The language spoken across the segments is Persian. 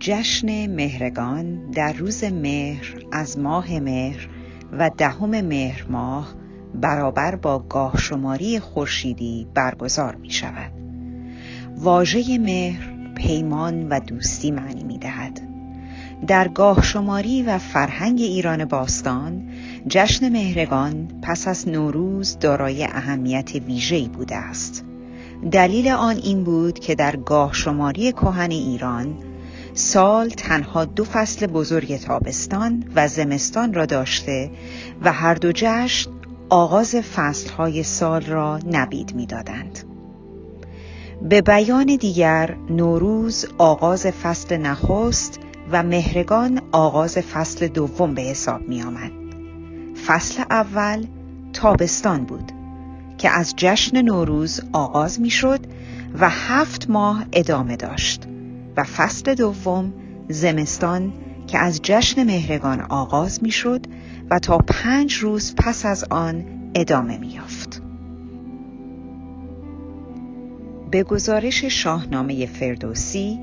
جشن مهرگان در روز مهر از ماه مهر و دهم مهر ماه برابر با گاه شماری خورشیدی برگزار می شود. واژه مهر پیمان و دوستی معنی می دهد. در گاه شماری و فرهنگ ایران باستان جشن مهرگان پس از نوروز دارای اهمیت ویژه‌ای بوده است. دلیل آن این بود که در گاه شماری کهن ایران سال تنها دو فصل بزرگ تابستان و زمستان را داشته و هر دو جشن آغاز فصلهای سال را نبید می‌دادند. به بیان دیگر نوروز آغاز فصل نخست و مهرگان آغاز فصل دوم به حساب می آمد. فصل اول تابستان بود که از جشن نوروز آغاز می شد و هفت ماه ادامه داشت و فصل دوم زمستان که از جشن مهرگان آغاز می شد و تا پنج روز پس از آن ادامه می یافت. به گزارش شاهنامه فردوسی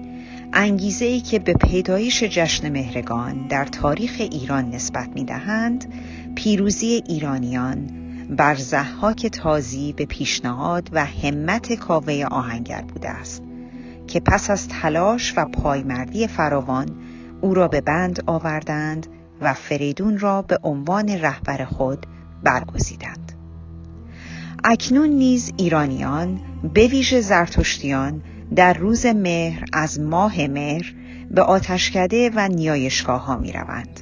انگیزه ای که به پیدایش جشن مهرگان در تاریخ ایران نسبت می دهند پیروزی ایرانیان بر زحاک تازی به پیشنهاد و همت کاوه آهنگر بوده است که پس از تلاش و پایمردی فراوان او را به بند آوردند و فریدون را به عنوان رهبر خود برگزیدند. اکنون نیز ایرانیان به ویژه زرتشتیان در روز مهر از ماه مهر به آتشکده و نیایشگاه ها می روند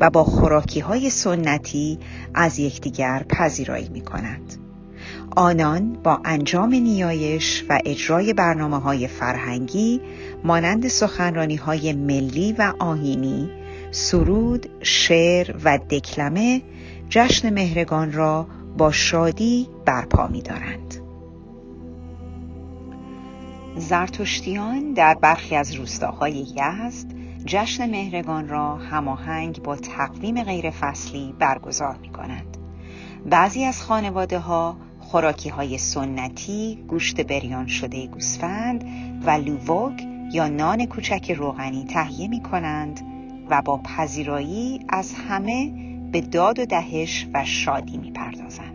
و با خوراکی های سنتی از یکدیگر پذیرایی می کنند. آنان با انجام نیایش و اجرای برنامه های فرهنگی مانند سخنرانی های ملی و آهینی، سرود، شعر و دکلمه جشن مهرگان را با شادی برپا می دارند. زرتشتیان در برخی از روستاهای یزد جشن مهرگان را هماهنگ با تقویم غیر فصلی برگزار می کنند. بعضی از خانواده ها خوراکی های سنتی، گوشت بریان شده گوسفند و لووگ یا نان کوچک روغنی تهیه می کنند و با پذیرایی از همه به داد و دهش و شادی می پردازند.